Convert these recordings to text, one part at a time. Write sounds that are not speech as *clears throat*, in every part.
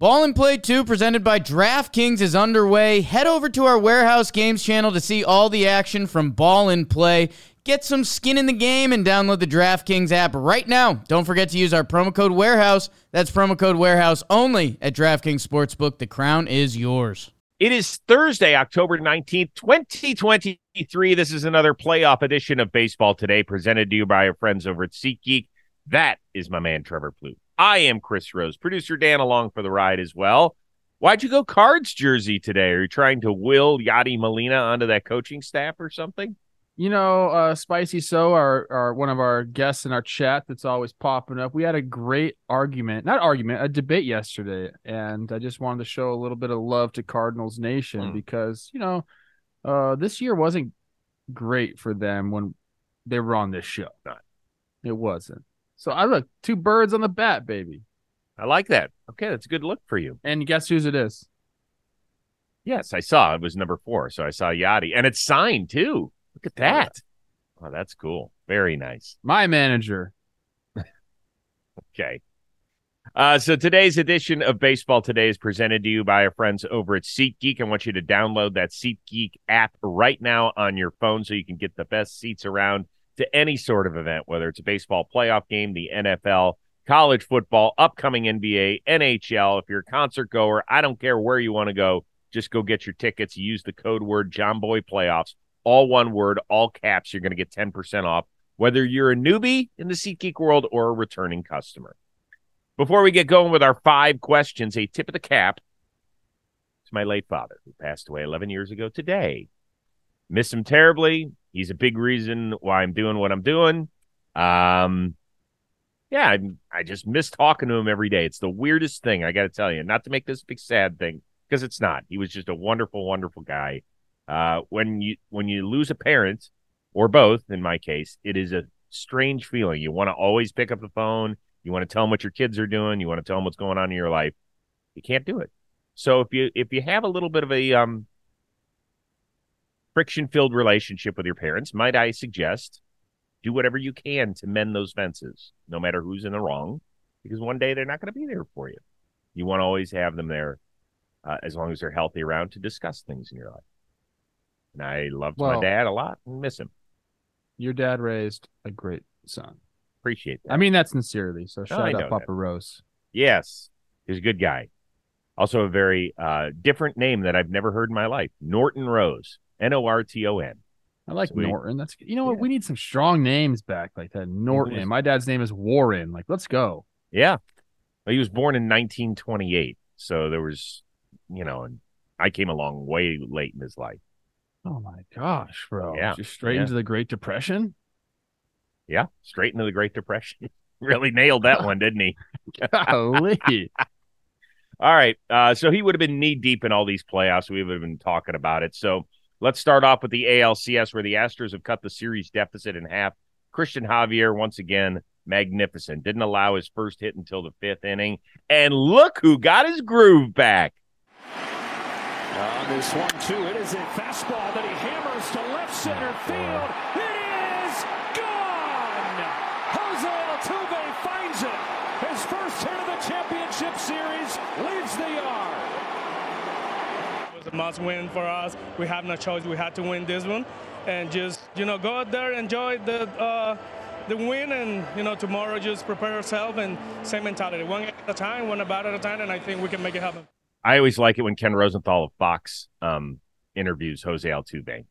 Ball and Play 2 presented by DraftKings is underway. Head over to our Warehouse Games channel to see all the action from Ball and Play. Get some skin in the game and download the DraftKings app right now. Don't forget to use our promo code Warehouse. That's promo code Warehouse only at DraftKings Sportsbook. The crown is yours. It is Thursday, October 19th, 2023. This is another playoff edition of Baseball Today presented to you by our friends over at SeatGeek. That is my man, Trevor Plouffe. I am Chris Rose, producer Dan along for the ride as well. Why'd you go Cards jersey today? Are you trying to will Yadi Molina onto that coaching staff or something? You know, uh, Spicy So, our, our one of our guests in our chat that's always popping up. We had a great argument, not argument, a debate yesterday, and I just wanted to show a little bit of love to Cardinals Nation Mm. because you know, uh, this year wasn't great for them when they were on this show. It wasn't. So I look two birds on the bat, baby. I like that. Okay, that's a good look for you. And guess whose it is? Yes, I saw it was number four. So I saw Yadi, and it's signed too. Look at that. Oh, that's cool. Very nice. My manager. *laughs* Okay. Uh, so today's edition of Baseball Today is presented to you by our friends over at SeatGeek. I want you to download that SeatGeek app right now on your phone so you can get the best seats around to any sort of event, whether it's a baseball playoff game, the NFL, college football, upcoming NBA, NHL. If you're a concert goer, I don't care where you want to go. Just go get your tickets. Use the code word Jomboy Playoffs, all one word, all caps. You're going to get 10% off, whether you're a newbie in the SeatGeek world or a returning customer. Before we get going with our five questions, a tip of the cap to my late father, who passed away 11 years ago today. Miss him terribly. He's a big reason why I'm doing what I'm doing. Um, yeah, I, I just miss talking to him every day. It's the weirdest thing, I got to tell you. Not to make this a big sad thing, because it's not. He was just a wonderful, wonderful guy. Uh, when you when you lose a parent, or both, in my case, it is a strange feeling. You want to always pick up the phone. You want to tell them what your kids are doing. You want to tell them what's going on in your life. You can't do it. So if you if you have a little bit of a um, friction filled relationship with your parents, might I suggest do whatever you can to mend those fences, no matter who's in the wrong, because one day they're not going to be there for you. You want to always have them there uh, as long as they're healthy around to discuss things in your life. And I loved my dad a lot and miss him. Your dad raised a great son. Appreciate that. I mean that sincerely. So shout know out Papa that. Rose. Yes, he's a good guy. Also, a very uh, different name that I've never heard in my life Norton Rose. N O R T O N. I like Sweet. Norton. That's you know what Yeah. we need some strong names back like that. Norton. My dad's name is Warren. Like let's go. Yeah. Well, he was born in 1928. So there was, you know, and I came along way late in his life. Oh my gosh, bro! Yeah, just straight yeah. into the Great Depression. Yeah. Straight into the Great Depression. *laughs* really nailed that one, didn't he? *laughs* Golly. *laughs* All right. Uh, so he would have been knee deep in all these playoffs. We would have been talking about it. So let's start off with the ALCS, where the Astros have cut the series deficit in half. Christian Javier, once again, magnificent. Didn't allow his first hit until the fifth inning. And look who got his groove back. On this one, too, it is a fastball that he hammers to left center field. It is gone! Jose Altuve finds it. His first hit of the championship series leaves the yard. It was a must win for us. We have no choice. We had to win this one, and just you know go out there, enjoy the uh, the win, and you know tomorrow just prepare yourself and same mentality, one at a time, one about at a time, and I think we can make it happen. I always like it when Ken Rosenthal of Fox um, interviews Jose Altuve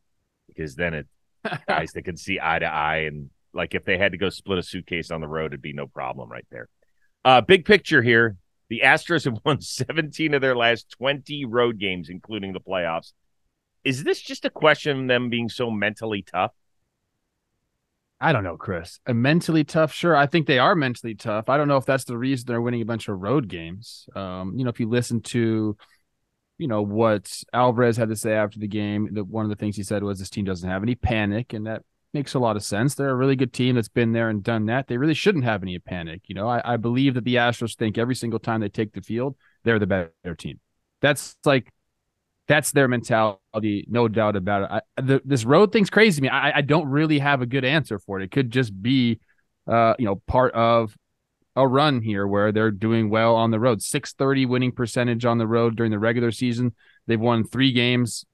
because then it *laughs* guys that can see eye to eye and like if they had to go split a suitcase on the road, it'd be no problem right there. Uh, big picture here: the Astros have won *laughs* 17 of their last 20 road games, including the playoffs. Is this just a question of them being so mentally tough? I don't know, Chris. A mentally tough, sure. I think they are mentally tough. I don't know if that's the reason they're winning a bunch of road games. Um, you know, if you listen to, you know, what Alvarez had to say after the game, the, one of the things he said was this team doesn't have any panic, and that makes a lot of sense. They're a really good team that's been there and done that. They really shouldn't have any panic. You know, I, I believe that the Astros think every single time they take the field, they're the better team. That's like that's their mentality, no doubt about it. I, the, this road thing's crazy to me. I, I don't really have a good answer for it. It could just be, uh, you know, part of a run here where they're doing well on the road. 630 winning percentage on the road during the regular season. They've won three games,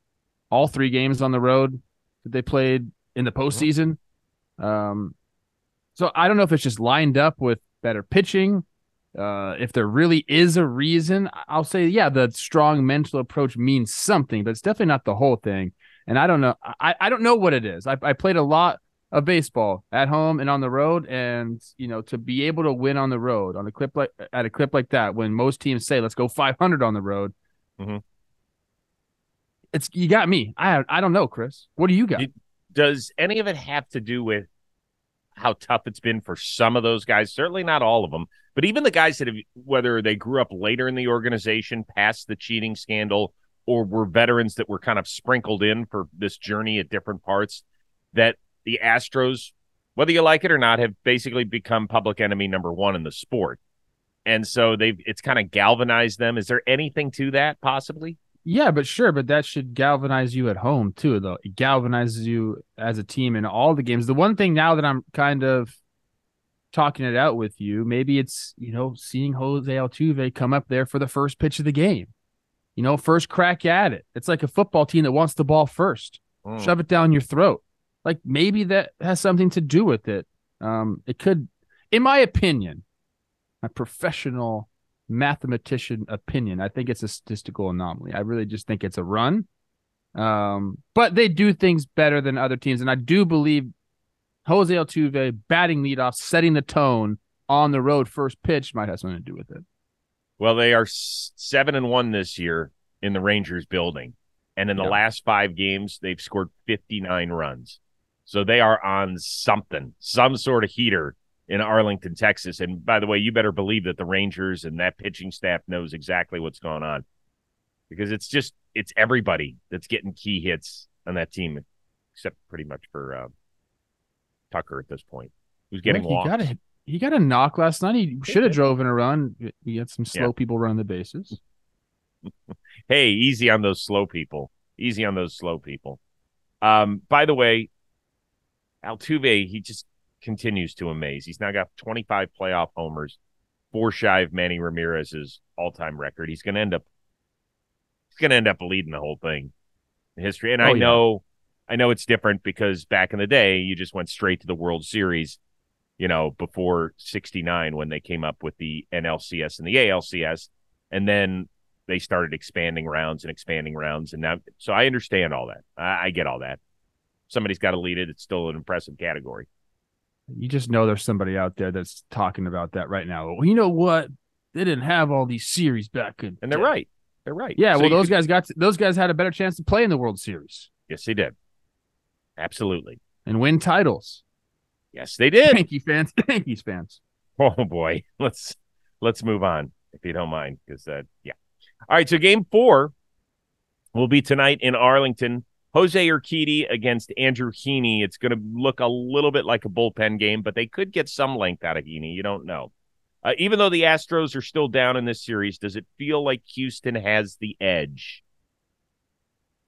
all three games on the road that they played in the postseason. Um, so I don't know if it's just lined up with better pitching. Uh, if there really is a reason, I'll say, yeah, the strong mental approach means something, but it's definitely not the whole thing. And I don't know. I, I don't know what it is. I, I played a lot of baseball at home and on the road, and you know to be able to win on the road on a clip like at a clip like that, when most teams say let's go 500 on the road, Mhm. it's you got me. I I don't know, Chris. What do you got? It- Does any of it have to do with how tough it's been for some of those guys? Certainly not all of them, but even the guys that have, whether they grew up later in the organization, past the cheating scandal, or were veterans that were kind of sprinkled in for this journey at different parts, that the Astros, whether you like it or not, have basically become public enemy number one in the sport. And so they've it's kind of galvanized them. Is there anything to that possibly? Yeah, but sure, but that should galvanize you at home too, though. It galvanizes you as a team in all the games. The one thing now that I'm kind of talking it out with you, maybe it's, you know, seeing Jose Altuve come up there for the first pitch of the game. You know, first crack at it. It's like a football team that wants the ball first. Mm. Shove it down your throat. Like maybe that has something to do with it. Um, it could, in my opinion, my professional mathematician opinion. I think it's a statistical anomaly. I really just think it's a run. Um, but they do things better than other teams, and I do believe Jose Altuve batting leadoff, setting the tone on the road first pitch might have something to do with it. Well, they are seven and one this year in the Rangers building, and in the Yeah. last five games, they've scored fifty nine runs. So they are on something, some sort of heater in Arlington, Texas. And by the way, you better believe that the Rangers and that pitching staff knows exactly what's going on because it's just it's everybody that's getting key hits on that team, except pretty much for uh, Tucker at this point, who's getting Yeah, he got a he got a knock last night. He should have drove in a run. He had some slow Yeah. people running the bases. *laughs* hey, easy on those slow people. Easy on those slow people. Um, by the way, Altuve, he just continues to amaze. He's now got 25 playoff homers, four shy of Manny Ramirez's all-time record. He's going to end up he's going to end up leading the whole thing in history. And Oh, I yeah. know I know it's different because back in the day, you just went straight to the World Series, you know, before 69 when they came up with the NLCS and the ALCS. And then they started expanding rounds and expanding rounds. And now, so I understand all that. I, I get all that. Somebody's got to lead it. It's still an impressive category. You just know there's somebody out there that's talking about that right now. Well, you know what? They didn't have all these series back in, And they're day. right. They're right. Yeah, So well, those could- guys got to, those guys had a better chance to play in the World Series Yes, they did. Absolutely. and win titles. Yes, they did. Yankee fans, *laughs* Yankees fans. Oh boy, *laughs* let's let's move on if you don't mind, because uh, yeah. All right, so game four will be tonight in Arlington. Jose Urquidy against Andrew Heaney. It's going to look a little bit like a bullpen game, but they could get some length out of Heaney. You don't know. Uh, even though the Astros are still down in this series, does it feel like Houston has the edge?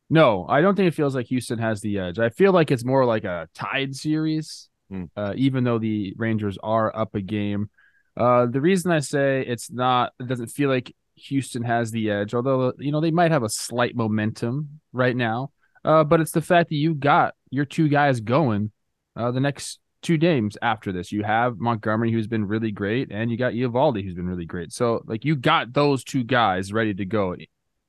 No, I don't think it feels like Houston has the edge. I feel like it's more like a tied series, Hmm. uh, even though the Rangers are up a game. Uh, the reason I say it's not, it doesn't feel like Houston has the edge, although you know they might have a slight momentum right now. Uh, but it's the fact that you got your two guys going uh, the next two games after this. You have Montgomery, who's been really great, and you got Eovaldi, who's been really great. So like you got those two guys ready to go,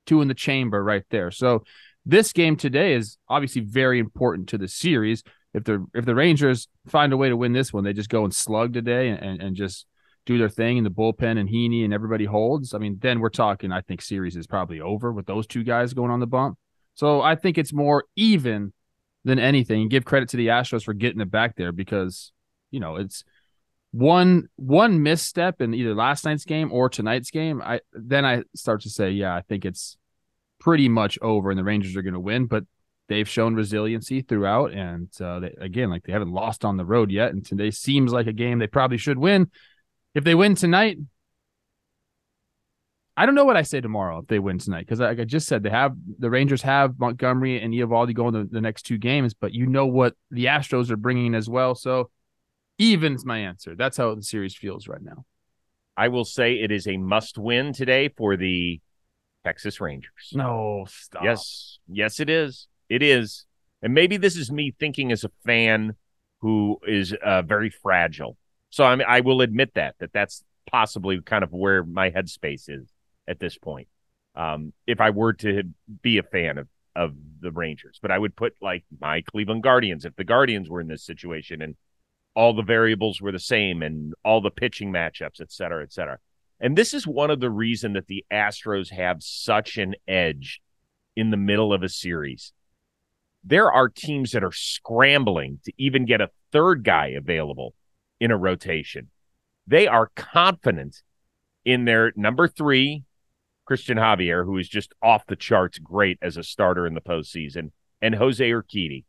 two in the chamber right there. So this game today is obviously very important to the series. If the if the Rangers find a way to win this one, they just go and slug today and, and, and just do their thing in the bullpen and Heaney and everybody holds. I mean, then we're talking. I think series is probably over with those two guys going on the bump. So I think it's more even than anything. Give credit to the Astros for getting it back there because you know it's one one misstep in either last night's game or tonight's game. I then I start to say, yeah, I think it's pretty much over and the Rangers are going to win. But they've shown resiliency throughout, and uh, they, again, like they haven't lost on the road yet. And today seems like a game they probably should win. If they win tonight, I don't know what I say tomorrow if they win tonight because, like I just said, they have the Rangers have Montgomery and Eovaldi going the, the next two games, but you know what the Astros are bringing as well. So even's my answer. That's how the series feels right now. I will say it is a must win today for the Texas Rangers. No, stop. Yes, yes, it is. It is. And maybe this is me thinking as a fan who is uh, very fragile. So I mean, I will admit that that that's possibly kind of where my headspace is at this point. Um, if I were to be a fan of of the Rangers, but I would put like my Cleveland Guardians if the Guardians were in this situation and all the variables were the same and all the pitching matchups, et cetera, et cetera. And this is one of the reason that the Astros have such an edge in the middle of a series. There are teams that are scrambling to even get a third guy available in a rotation. They are confident in their number three, Christian Javier, who is just off the charts great as a starter in the postseason, and Jose Urquidy.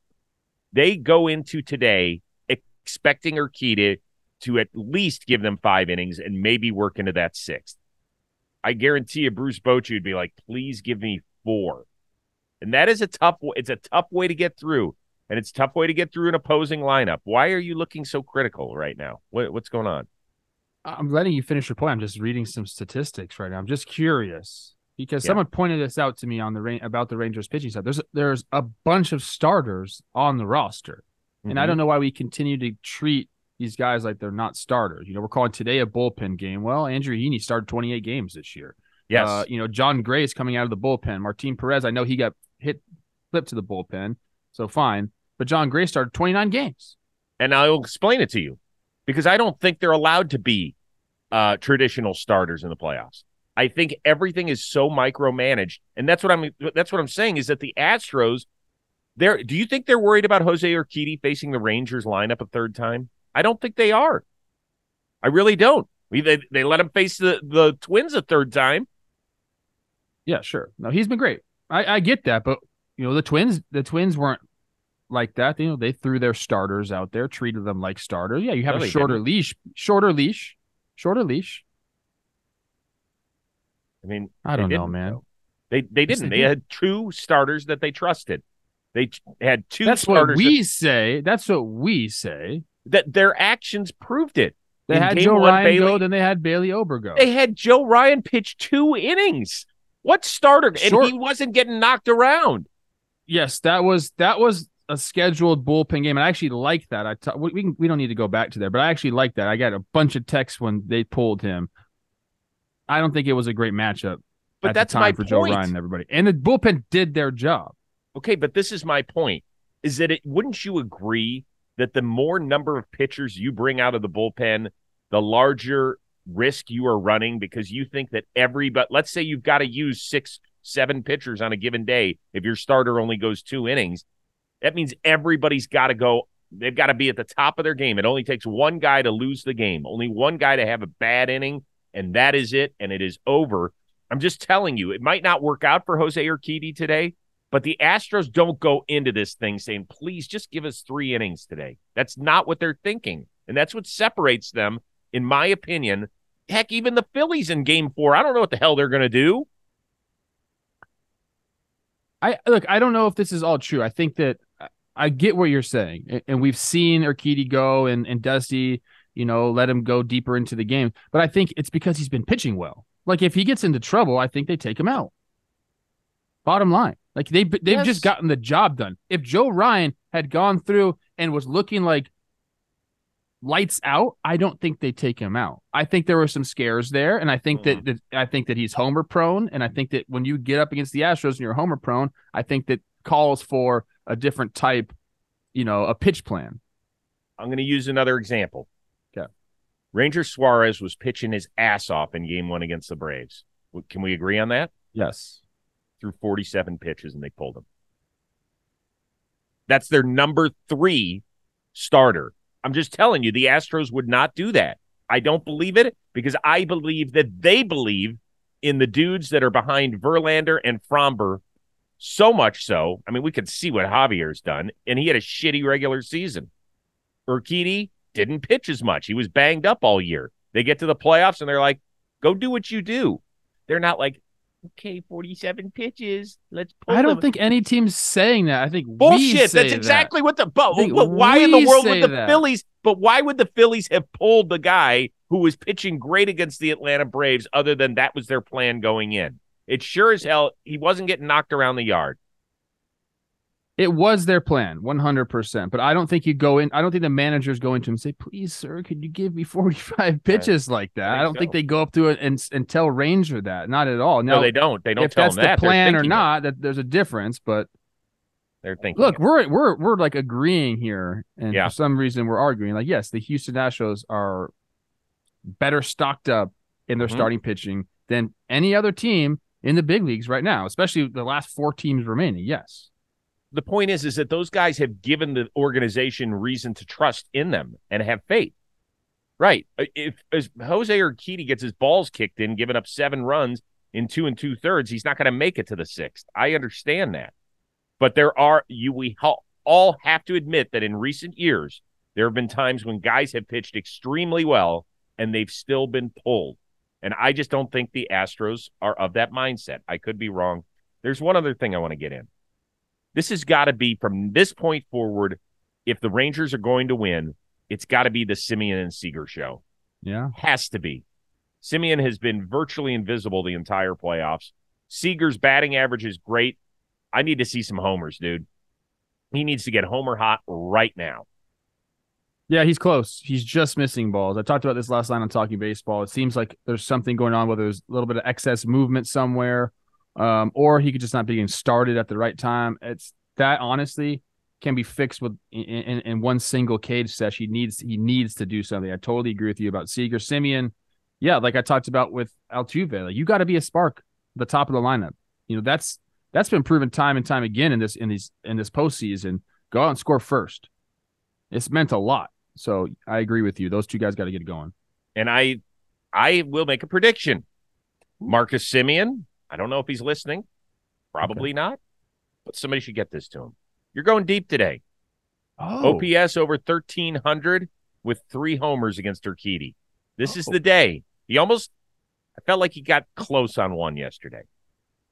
They go into today expecting Urquidy to at least give them five innings and maybe work into that sixth. I guarantee you, Bruce Bochy would be like, please give me four. And that is a tough it's a tough way to get through. And it's tough way to get through an opposing lineup. Why are you looking so critical right now? What, what's going on? I'm letting you finish your point. I'm just reading some statistics right now. I'm just curious because Yeah. someone pointed this out to me on the about the Rangers pitching side. There's there's a bunch of starters on the roster, and I Mhm. don't know why we continue to treat these guys like they're not starters. You know, we're calling today a bullpen game. Well, Andrew Heaney started 28 games this year. Yes. Uh, you know, Jon Gray is coming out of the bullpen. Martin Perez, I know he got hit flipped to the bullpen, so fine. But Jon Gray started 29 games. and I'll explain it to you because I don't think they're allowed to be uh, traditional starters in the playoffs. I think everything is so micromanaged, and that's what I'm. That's what I'm saying is that the Astros. They're, do you think they're worried about Jose Urquidy facing the Rangers lineup a third time? I don't think they are. I really don't. We, they, they let him face the, the Twins a third time. Yeah, sure. No, he's been great. I, I get that, but you know, the twins the twins weren't like that. You know, they threw their starters out there, treated them like starters. Yeah, you have No, a shorter didn't. leash, shorter leash, shorter leash. I mean, I don't know, man. though. They they Yes, didn't. they they did. had two starters that they trusted. They had two That's starters what that- we say. That's what we say. that their actions proved it. They In had Joe one, Ryan Bailey- go, then they had Bailey Ober go. They had Joe Ryan pitch two innings. What starter? And he wasn't getting knocked around. yes, that was that was a scheduled bullpen game. And I actually like that. I t- we we, can, we don't need to go back to there, but I actually like that. I got a bunch of texts when they pulled him. I don't think it was a great matchup. But at that's my for point. Joe Ryan and everybody. And the bullpen did their job. Okay, but this is my point: is that it? Wouldn't you agree that the more number of pitchers you bring out of the bullpen, the larger risk you are running because you think that every but let's say you've got to use six, seven pitchers on a given day. If your starter only goes two innings, that means everybody's got to go. They've got to be at the top of their game. It only takes one guy to lose the game, only one guy to have a bad inning, and that is it, and it is over. I'm just telling you, it might not work out for Jose Urquidy today, but the Astros don't go into this thing saying, please just give us three innings today. That's not what they're thinking. And that's what separates them, in my opinion. Heck, even the Phillies in game four, I don't know what the hell they're going to do. I look, I don't know if this is all true. I think that I- I get what you're saying. And we've seen Urquidy go and, and Dusty, you know, let him go deeper into the game. But I think it's because he's been pitching well. Like if he gets into trouble, I think they take him out. Bottom line. Like they they've Yes. just gotten the job done. If Joe Ryan had gone through and was looking like lights out, I don't think they take him out. I think there were some scares there, and I think that, mm. that I think that he's homer prone, and I think that when you get up against the Astros and you're homer prone, I think that calls for a different type, you know, a pitch plan. I'm going to use another example. Okay. Ranger Suarez was pitching his ass off in game one against the Braves. Can we agree on that? Yes. Through 47 pitches and they pulled him. That's their number three starter. I'm just telling you, the Astros would not do that. I don't believe it because I believe that they believe in the dudes that are behind Verlander and Framber so much so. I mean, we could see what Javier's done, and he had a shitty regular season. Urquidy didn't pitch as much. He was banged up all year. They get to the playoffs and they're like, go do what you do. They're not like, okay, 47 pitches. Let's pull I don't them." think any team's saying that. I think we Bullshit. That's that. exactly what the but, but why in the world would the that. Phillies but why would the Phillies have pulled the guy who was pitching great against the Atlanta Braves, other than that was their plan going in. It sure as hell he wasn't getting knocked around the yard. It was their plan, 100%. But I don't think you go in. I don't think the managers go into him and say, please, sir, could you give me *laughs* 45 pitches like that? I, I don't so. think they go up to it and, and tell Ranger that. Not at all. No, no they don't. They don't if tell that's the that. plan or not, that there's a difference. But they're thinking. Look, we're we're we're like agreeing here, and yeah. for some reason we're arguing. Like, yes, the Houston Astros are better stocked up in their mm-hmm. starting pitching than any other team in the big leagues right now, especially the last four teams remaining. Yes the point is is that those guys have given the organization reason to trust in them and have faith. Right. Uh, if as Jose Urquidy gets his balls kicked in, giving up seven runs in two and two thirds, he's not going to make it to the sixth. I understand that, but there are you we all have to admit that in recent years there have been times when guys have pitched extremely well and they've still been pulled. And I just don't think the Astros are of that mindset. I could be wrong. There's one other thing I want to get in. This has got to be from this point forward. If the Rangers are going to win, it's got to be the Semien and Seager show. Yeah, has to be. Semien has been virtually invisible the entire playoffs. Seager's batting average is great. I need to see some homers, dude. He needs to get homer hot right now. Yeah, he's close. He's just missing balls. I talked about this last night on Talking Baseball. It seems like there's something going on, whether there's a little bit of excess movement somewhere um, or he could just not be getting started at the right time. It's that honestly can be fixed with in, in, in one single cage sesh. He needs he needs to do something. I totally agree with you about Seager, Semien. Yeah, like I talked about with Altuve, like you got to be a spark, the top of the lineup. You know that's that's been proven time and time again in this in these in this postseason. Go out and score first. It's meant a lot. So I agree with you. Those two guys got to get it going. And I I will make a prediction. Marcus Semien. I don't know if he's listening. Probably okay. not. But somebody should get this to him. You're going deep today. Oh. OPS over 1,300 with three homers against Urquidy. This oh. is the day. He almost, I felt like he got close on one yesterday.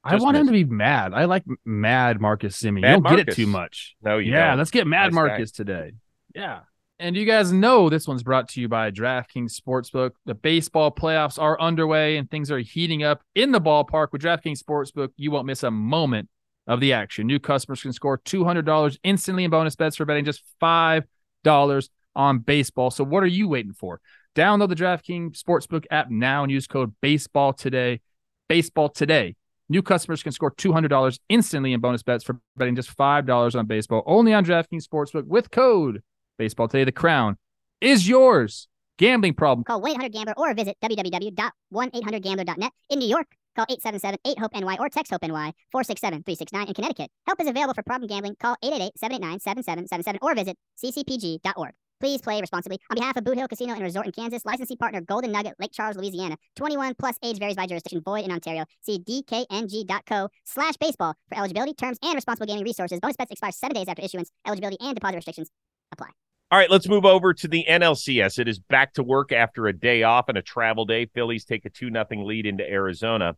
Just I want missed. him to be mad. I like mad Marcus Semien. Mad you don't Marcus. get it too much. No, you Yeah, don't. let's get mad nice Marcus guy. today. Yeah. And you guys know this one's brought to you by DraftKings Sportsbook. The baseball playoffs are underway and things are heating up in the ballpark. With DraftKings Sportsbook, you won't miss a moment of the action. New customers can score $200 instantly in bonus bets for betting just $5 on baseball. So what are you waiting for? Download the DraftKings Sportsbook app now and use code BASEBALL today. Baseball today. New customers can score $200 instantly in bonus bets for betting just $5 on baseball only on DraftKings Sportsbook with code Baseball today, the crown is yours. Gambling problem. Call 1-800-GAMBLER or visit www.1800gambler.net. In New York, call 877-8-HOPE-NY or text HOPE-NY 467-369. In Connecticut, help is available for problem gambling. Call 888-789-7777 or visit ccpg.org. Please play responsibly. On behalf of Boot Hill Casino and Resort in Kansas, licensee partner Golden Nugget, Lake Charles, Louisiana. 21 plus age varies by jurisdiction. Void in Ontario. See dkng.co slash baseball for eligibility, terms, and responsible gaming resources. Bonus bets expire seven days after issuance. Eligibility and deposit restrictions apply. All right, let's move over to the NLCS. It is back to work after a day off and a travel day. Phillies take a 2 0 lead into Arizona.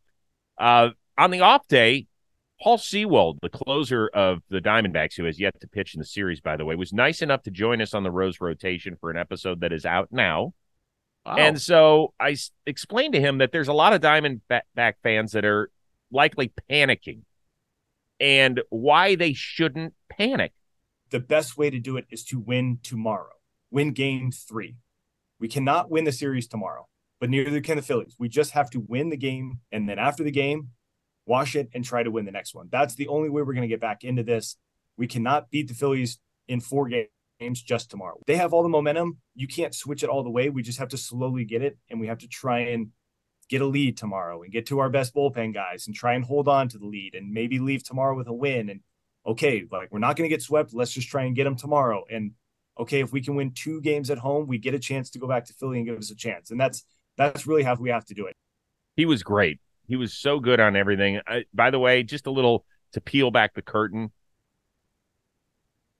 Uh, on the off day, Paul Sewald, the closer of the Diamondbacks, who has yet to pitch in the series, by the way, was nice enough to join us on the Rose rotation for an episode that is out now. Wow. And so I s- explained to him that there's a lot of Diamondback fans that are likely panicking and why they shouldn't panic the best way to do it is to win tomorrow, win game three. We cannot win the series tomorrow, but neither can the Phillies. We just have to win the game. And then after the game, wash it and try to win the next one. That's the only way we're going to get back into this. We cannot beat the Phillies in four games just tomorrow. They have all the momentum. You can't switch it all the way. We just have to slowly get it. And we have to try and get a lead tomorrow and get to our best bullpen guys and try and hold on to the lead and maybe leave tomorrow with a win and okay, like we're not going to get swept. Let's just try and get them tomorrow. And okay, if we can win two games at home, we get a chance to go back to Philly and give us a chance. And that's that's really how we have to do it. He was great. He was so good on everything. I, by the way, just a little to peel back the curtain.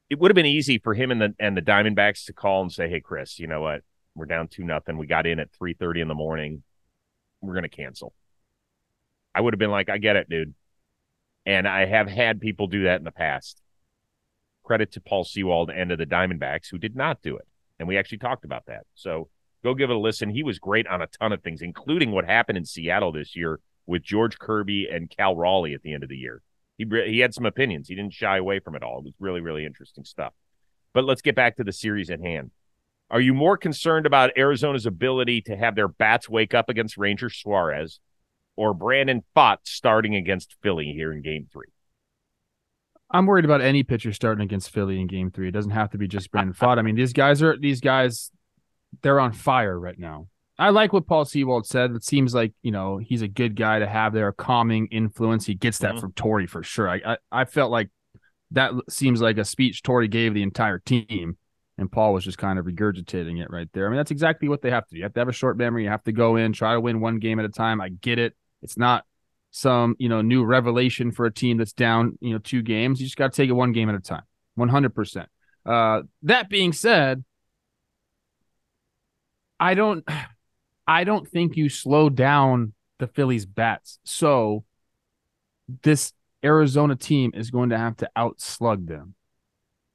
It would have been easy for him and the and the Diamondbacks to call and say, "Hey, Chris, you know what? We're down two nothing. We got in at three thirty in the morning. We're going to cancel." I would have been like, "I get it, dude. And I have had people do that in the past. Credit to Paul Sewald and to the Diamondbacks who did not do it. And we actually talked about that. So Go give it a listen. He was great on a ton of things, including what happened in Seattle this year with George Kirby and Cal Raleigh at the end of the year. He he had some opinions. He didn't shy away from it all. It was really really interesting stuff. But let's get back to the series at hand. Are you more concerned about Arizona's ability to have their bats wake up against Ranger Suarez or Brandon Pfaadt starting against Philly here in game three? I'm worried about any pitcher starting against Philly in game three. It doesn't have to be just Brandon *laughs* Pfaadt. I mean, these guys are these guys, they're on fire right now. I like what Paul Sewald said. It seems like, you know, he's a good guy to have there, a calming influence. He gets that mm-hmm. from Torey for sure. I, I, I felt like that seems like a speech Torey gave the entire team and Paul was just kind of regurgitating it right there. I mean, that's exactly what they have to do. You have to have a short memory. You have to go in, try to win one game at a time. I get it. It's not some, you know, new revelation for a team that's down, you know, two games. You just got to take it one game at a time. 100%. Uh, that being said, I don't *sighs* I don't think you slow down the Phillies bats. So this Arizona team is going to have to outslug them.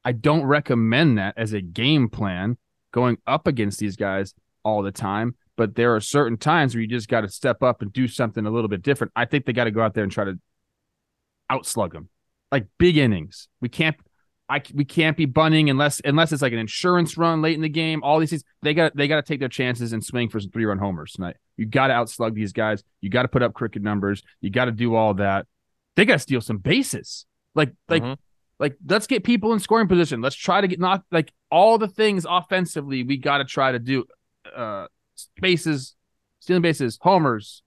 I don't recommend that as a game plan going up against these guys all the time. But there are certain times where you just got to step up and do something a little bit different. I think they got to go out there and try to outslug them, like big innings. We can't, I we can't be bunting unless unless it's like an insurance run late in the game. All these things they got they got to take their chances and swing for some three run homers tonight. You got to outslug these guys. You got to put up crooked numbers. You got to do all that. They got to steal some bases. Like like mm-hmm. Like, let's get people in scoring position. Let's try to get not like all the things offensively we got to try to do. Uh, bases, stealing bases, homers,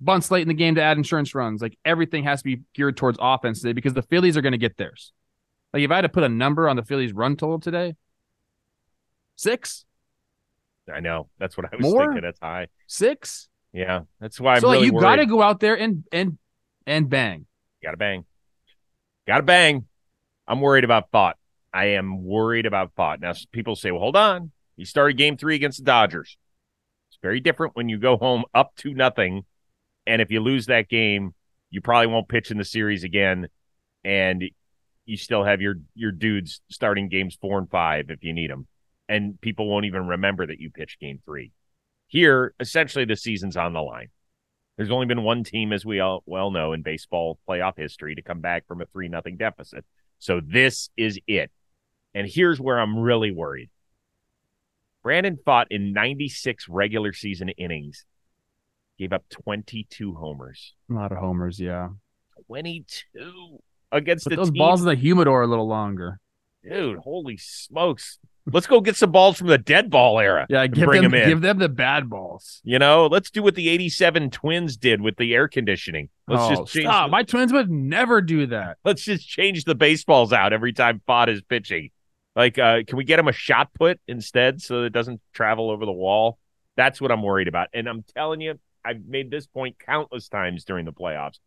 bunts late in the game to add insurance runs. Like everything has to be geared towards offense today because the Phillies are going to get theirs. Like if I had to put a number on the Phillies run total today, six. I know that's what I was More? thinking. That's high. Six. Yeah, that's why I'm so really you got to go out there and and and bang. Got to bang. Got to bang. I'm worried about Pfaadt. I am worried about Pfaadt. Now, people say, well, hold on. He started game three against the Dodgers. Very different when you go home up to nothing. And if you lose that game, you probably won't pitch in the series again. And you still have your your dudes starting games four and five if you need them. And people won't even remember that you pitched game three. Here, essentially, the season's on the line. There's only been one team, as we all well know in baseball playoff history, to come back from a three nothing deficit. So this is it. And here's where I'm really worried. Brandon Pfaadt in 96 regular season innings, gave up 22 homers. A lot of homers, yeah. 22 against Put the those team. balls in the humidor a little longer. Dude, holy smokes. Let's go get some balls from the dead ball era. Yeah, give bring them, them in. give them the bad balls. You know, let's do what the 87 Twins did with the air conditioning. Let's oh, just change stop. the, My twins would never do that. let's just change the baseballs out every time Pfaadt is pitching. Like, uh, can we get him a shot put instead so it doesn't travel over the wall? That's what I'm worried about. And I'm telling you, I've made this point countless times during the playoffs.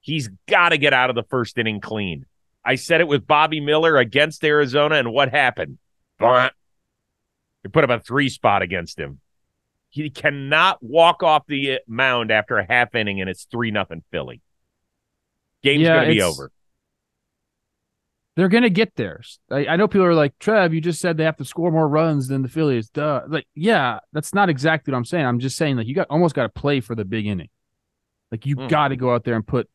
He's got to get out of the first inning clean. I said it with Bobby Miller against Arizona, and what happened? They put up a three spot against him. He cannot walk off the mound after a half inning, and it's three nothing Philly. Game's Yeah, going to be over. They're gonna get theirs. I, I know people are like, Trev, you just said they have to score more runs than the Phillies. Duh. Like, yeah, that's not exactly what I'm saying. I'm just saying like you got almost got to play for the big inning. Like you Hmm. got to go out there and put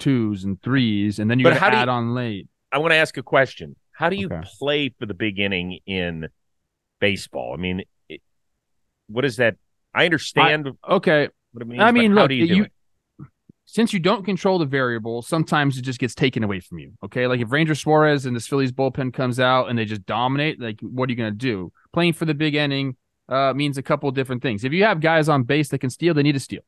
twos and threes, and then you But got how to do you- add on late. I want to ask a question. How do you Okay. play for the big inning in baseball? I mean, it, what is that? I understand Okay, what it means. I mean, how look, do you do you- it? Since you don't control the variable, sometimes it just gets taken away from you. Okay. Like if Ranger Suarez and this Phillies bullpen comes out and they just dominate, like what are you going to do? Playing for the big inning uh, means a couple of different things. If you have guys on base that can steal, they need to steal.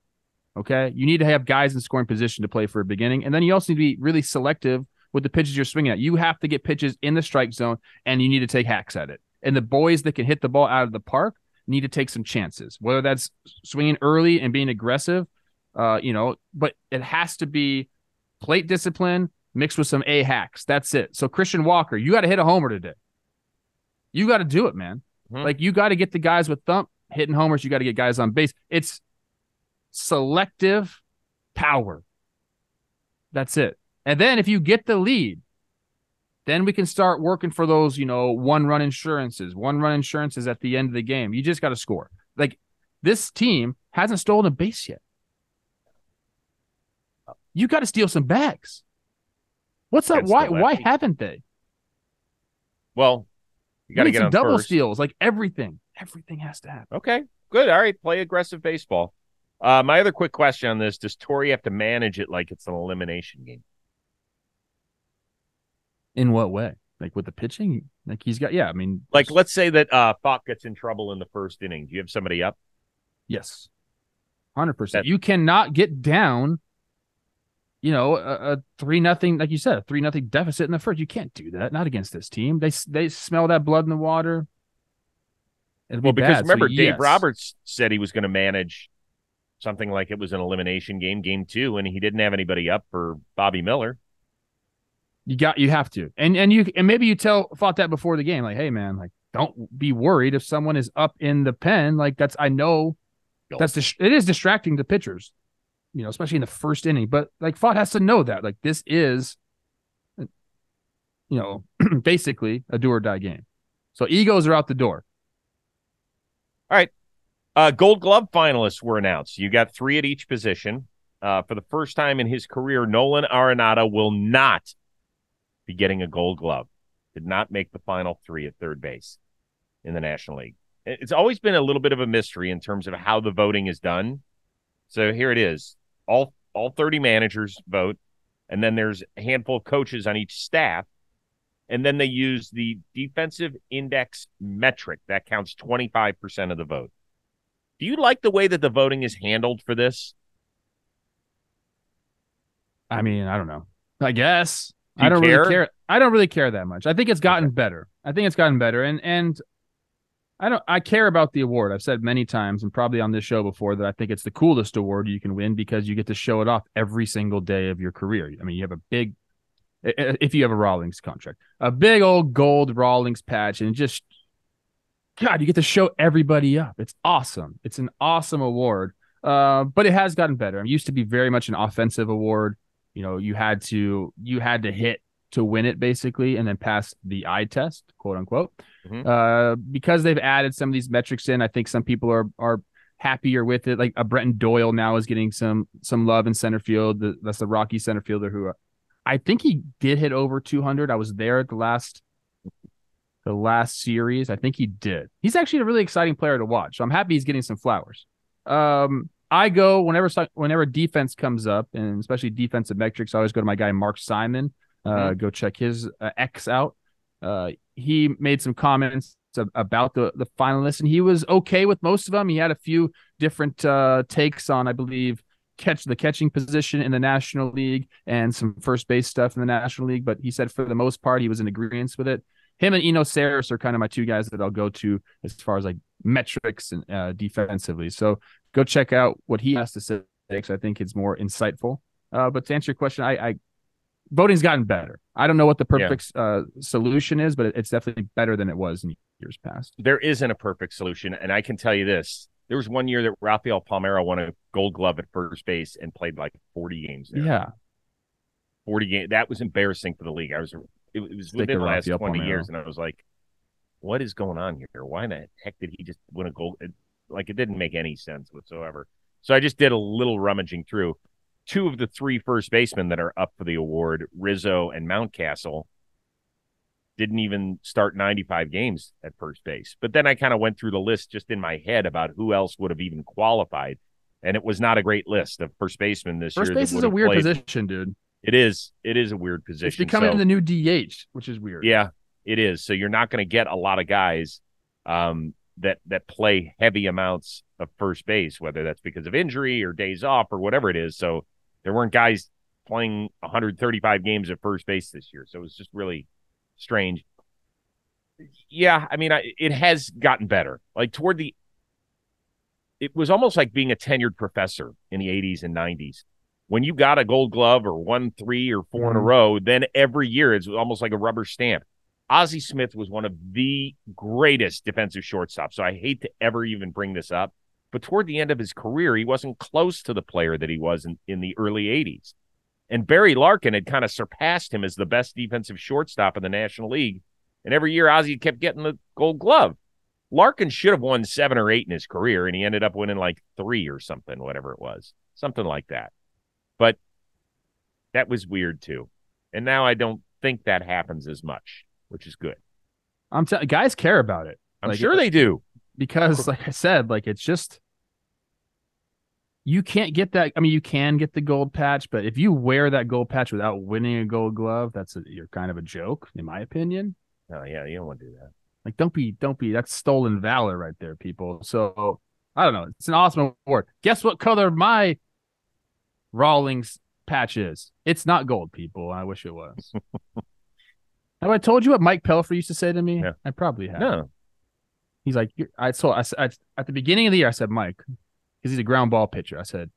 Okay. You need to have guys in scoring position to play for a beginning. And then you also need to be really selective with the pitches you're swinging at. You have to get pitches in the strike zone and you need to take hacks at it. And the boys that can hit the ball out of the park need to take some chances, whether that's swinging early and being aggressive uh, you know, but it has to be plate discipline mixed with some A hacks. That's it. So Christian Walker, you got to hit a homer today. You got to do it, man. Mhm. Like you got to get the guys with thump hitting homers. You got to get guys on base. It's selective power. That's it. And then if you get the lead, then we can start working for those, you know, one run insurances. One run insurances at the end of the game. You just got to score. Like this team hasn't stolen a base yet. You got to steal some bags. What's up? Why why haven't they? Well, you got to get some double first. steals, like everything. Everything has to happen. Okay, good. All right, play aggressive baseball. Uh, my other quick question on this: Does Torey have to manage it like it's an elimination game? In what way? Like with the pitching? Like he's got yeah, I mean Like, let's say that uh, gets in trouble in the first inning. Do you have somebody up? Yes. 100%. You cannot get down you know, a, a 3 nothing like you said, a 3 nothing deficit in the first. You can't do that. Not against this team. They they smell that blood in the water. It'll Well, be because bad. So, remember, Dave yes. Roberts said he was going to manage something like it was an elimination game, game two, and he didn't have anybody up for Bobby Miller. You got you have to. And and you and maybe you tell Pfaadt that before the game like, "Hey man, like don't be worried if someone is up in the pen. Like that's I know Go. that's dis- it is distracting to pitchers, you know, especially in the first inning. But like Pfaadt has to know that like this is, you know, *clears throat* basically a do or die game. So egos are out the door. All right. Uh, Gold Glove finalists were announced. You got three at each position. Uh, for the first time in his career, Nolan Arenado will not be getting a Gold Glove. Did not make the final three at third base in the National League. It's always been a little bit of a mystery in terms of how the voting is done. So here it is: all all thirty managers vote, and then there's a handful of coaches on each staff, and then they use the defensive index metric that counts twenty five percent of the vote. Do you like the way that the voting is handled for this? I mean, I don't know. I guess Do I don't care? really care. I don't really care that much. I think it's gotten better. I think it's gotten better, and and I don't. I care about the award. I've said many times, and probably on this show before, that I think it's the coolest award you can win because you get to show it off every single day of your career. I mean, you have a big, i- i- if you have a Rawlings contract, a big old gold Rawlings patch, and just God, you get to show everybody up. It's awesome. It's an awesome award. Uh, but it has gotten better. It used to be very much an offensive award. You know, you had to you had to hit to win it basically, and then pass the eye test, quote unquote. Mhm. Uh, because they've added some of these metrics in, I think some people are are happier with it. Like a Brenton Doyle now is getting some some love in center field. That's the Rocky center fielder who I think he did hit over 200. I was there at the last the last series. I think he did. He's actually a really exciting player to watch. So I'm happy he's getting some flowers. Um, I go whenever whenever defense comes up, and especially defensive metrics. I always go to my guy Mark Simon. Uh, Go check his uh, X out. Uh, he made some comments about the the finalists, and he was okay with most of them. He had a few different uh, takes on, I believe, catch the catching position in the National League and some first base stuff in the National League. But he said for the most part, he was in agreement with it. Him and Eno Sarris are kind of my two guys that I'll go to as far as like metrics and uh, defensively. So go check out what he has to say because I think it's more insightful. Uh, but to answer your question, I, I voting's gotten better. I don't know what the Yeah. perfect uh, solution is, but it's definitely better than it was in years past. There isn't a perfect solution, and I can tell you this: there was one year that Rafael Palmeiro won a Gold Glove at first base and played like forty games. There. Yeah, forty games. That was embarrassing for the league. I was it, was Stick within the last Rafael twenty years, and I was like, "What is going on here? Why in the heck did he just win a gold?" It, like it didn't make any sense whatsoever. So I just did a little rummaging through. Two of the three first basemen that are up for the award, Rizzo and Mountcastle, didn't even start 95 games at first base. But then I kind of went through the list just in my head about who else would have even qualified. And it was not a great list of first basemen this first year. that base is a weird played. position, dude. It is. It is a weird position. It's becoming So- the new DH, which is weird. yeah, it is. So you're not going to get a lot of guys um, that that play heavy amounts of first base, whether that's because of injury or days off or whatever it is. So there weren't guys playing 135 games at first base this year. So it was just really strange. Yeah, I mean, I, it has gotten better. Like toward the, it was almost like being a tenured professor in the 80s and 90s. When you got a Gold Glove or won three or 4 in a Mhm. row, then every year it's almost like a rubber stamp. Ozzie Smith was one of the greatest defensive shortstops. So I hate to ever even bring this up, but toward the end of his career, he wasn't close to the player that he was in, in the early 80s. And Barry Larkin had kind of surpassed him as the best defensive shortstop in the National League. And every year, Ozzie kept getting the gold glove. Larkin should have won seven or eight in his career, and he ended up winning like three or something, whatever it was, something like that. But that was weird too. And now I don't think that happens as much, which is good. I'm telling guys care about it. I'm Like, sure they do. Because like I said, like it's just you can't get that. I mean, you can get the gold patch, but if you wear that gold patch without winning a gold glove, that's a, you're kind of a joke, in my opinion. Oh yeah, you don't want to do that. Like, don't be, don't be. That's stolen valor right there, people. So I don't know. It's an awesome award. Guess what color my Rawlings patch is? It's not gold, people. I wish it was. *laughs* Have I told you what Mike Pelfrey used to say to me? Yeah. I probably have. No, He's like, I told, I, I, at the beginning of the year, I said, Mike, because he's a ground ball pitcher. I said,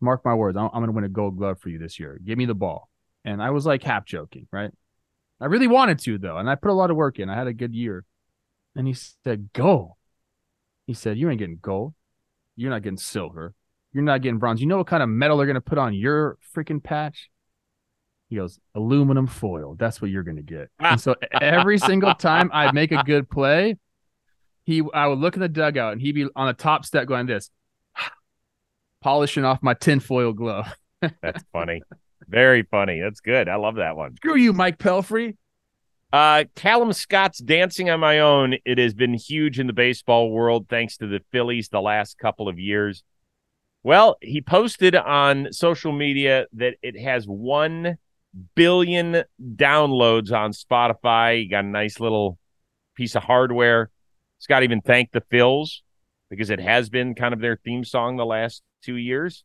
mark my words, I'm, I'm going to win a gold glove for you this year. Give me the ball. And I was like half joking, right? I really wanted to, though. And I put a lot of work in. I had a good year. And he said, go. He said, you ain't getting gold. You're not getting silver. You're not getting bronze. You know what kind of metal they're going to put on your freaking patch? He goes, aluminum foil. That's what you're going to get. And so every single time I make a good play, he I would look in the dugout and he'd be on the top step going this, *sighs* polishing off my tinfoil glove. *laughs* that's funny. Very funny. That's good. I love that one. Screw you, Mike Pelfrey. Uh, Calum Scott's dancing on my own. It has been huge in the baseball world thanks to the Phillies the last couple of years. Well, he posted on social media that it has 1 billion downloads on Spotify. He got a nice little piece of hardware. Scott even thanked the Phils because it has been kind of their theme song the last two years.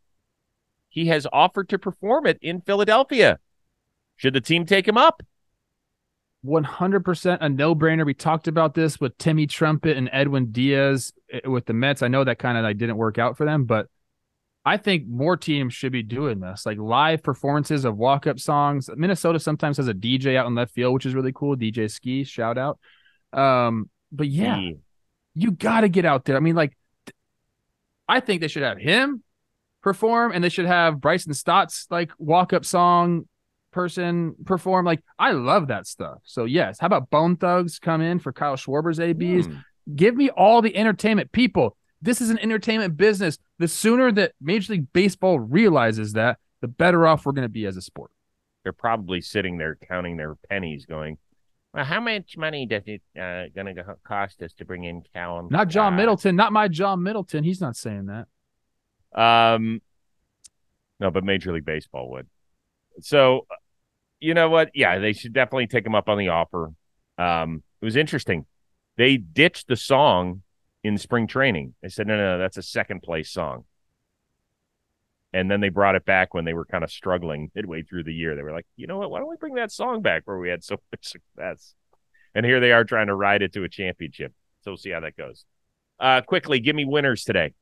He has offered to perform it in Philadelphia. Should the team take him up? 100% a no-brainer. We talked about this with Timmy Trumpet and Edwin Diaz eh, with the Mets. I know that kind of like didn't work out for them, but I think more teams should be doing this, like live performances of walk-up songs. Minnesota sometimes has a DJ out in left field, which is really cool. DJ Ski, shout out. Um, but yeah, you got to get out there. I mean, like, I think they should have him perform, and they should have Bryson Stott's like walk-up song person perform. Like, I love that stuff. So yes, how about Bone Thugs come in for Kyle Schwarber's ABs? Hmm. Give me all the entertainment, people. This is an entertainment business. The sooner that Major League Baseball realizes that, the better off we're going to be as a sport. they're probably sitting there counting their pennies, going, "Well, how much money does it uh, going to cost us to bring in Calum?" Not John Scott?" Middleton, not my John Middleton. He's not saying that. Um, no, but Major League Baseball would. So, uh, you know what? Yeah, they should definitely take him up on the offer. Um, it was interesting. They ditched the song in spring training. They said, "No, no, no that's a second place song." And then they brought it back when they were kind of struggling midway through the year. They were like, "You know what? Why don't we bring that song back where we had so *laughs* much success?" And here they are trying to ride it to a championship. So we'll see how that goes. Uh, quickly, give me winners today.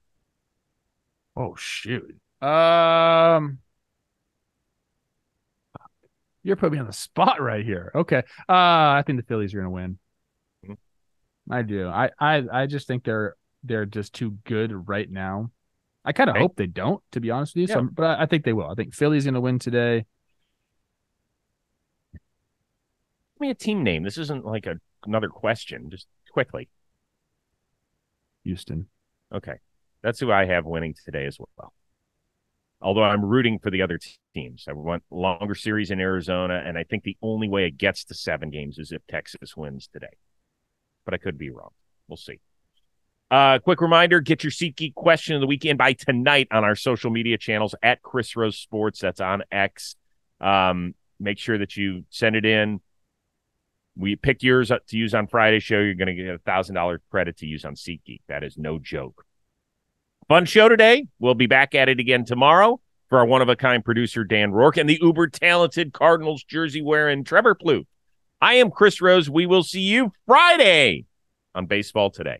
Oh shoot. Um You're putting me on the spot right here. Okay. Uh I think the Phillies are gonna win. Mhm. I do. I, I I just think they're they're just too good right now. I kind of Okay. hope they don't, to be honest with you. So, but I, I think they will. I think Philly's gonna win today. Give me a team name. This isn't like a, another question. Just quickly. Houston. Okay. That's who I have winning today as well. Although I'm rooting for the other teams. I want longer series in Arizona, and I think the only way it gets to seven games is if Texas wins today. But I could be wrong. We'll see. Uh, quick reminder get your SeatGeek question of the weekend by tonight on our social media channels at Chris Rose Sports. That's on X. Um, make sure that you send it in. We pick yours to use on Friday show. You're going to get a thousand dollar credit to use on SeatGeek. That is no joke. Fun show today. We'll be back at it again tomorrow for our one of a kind producer Dan Rourke and the uber talented Cardinals jersey wearing Trevor Plouffe. I am Chris Rose. We will see you Friday on Baseball Today.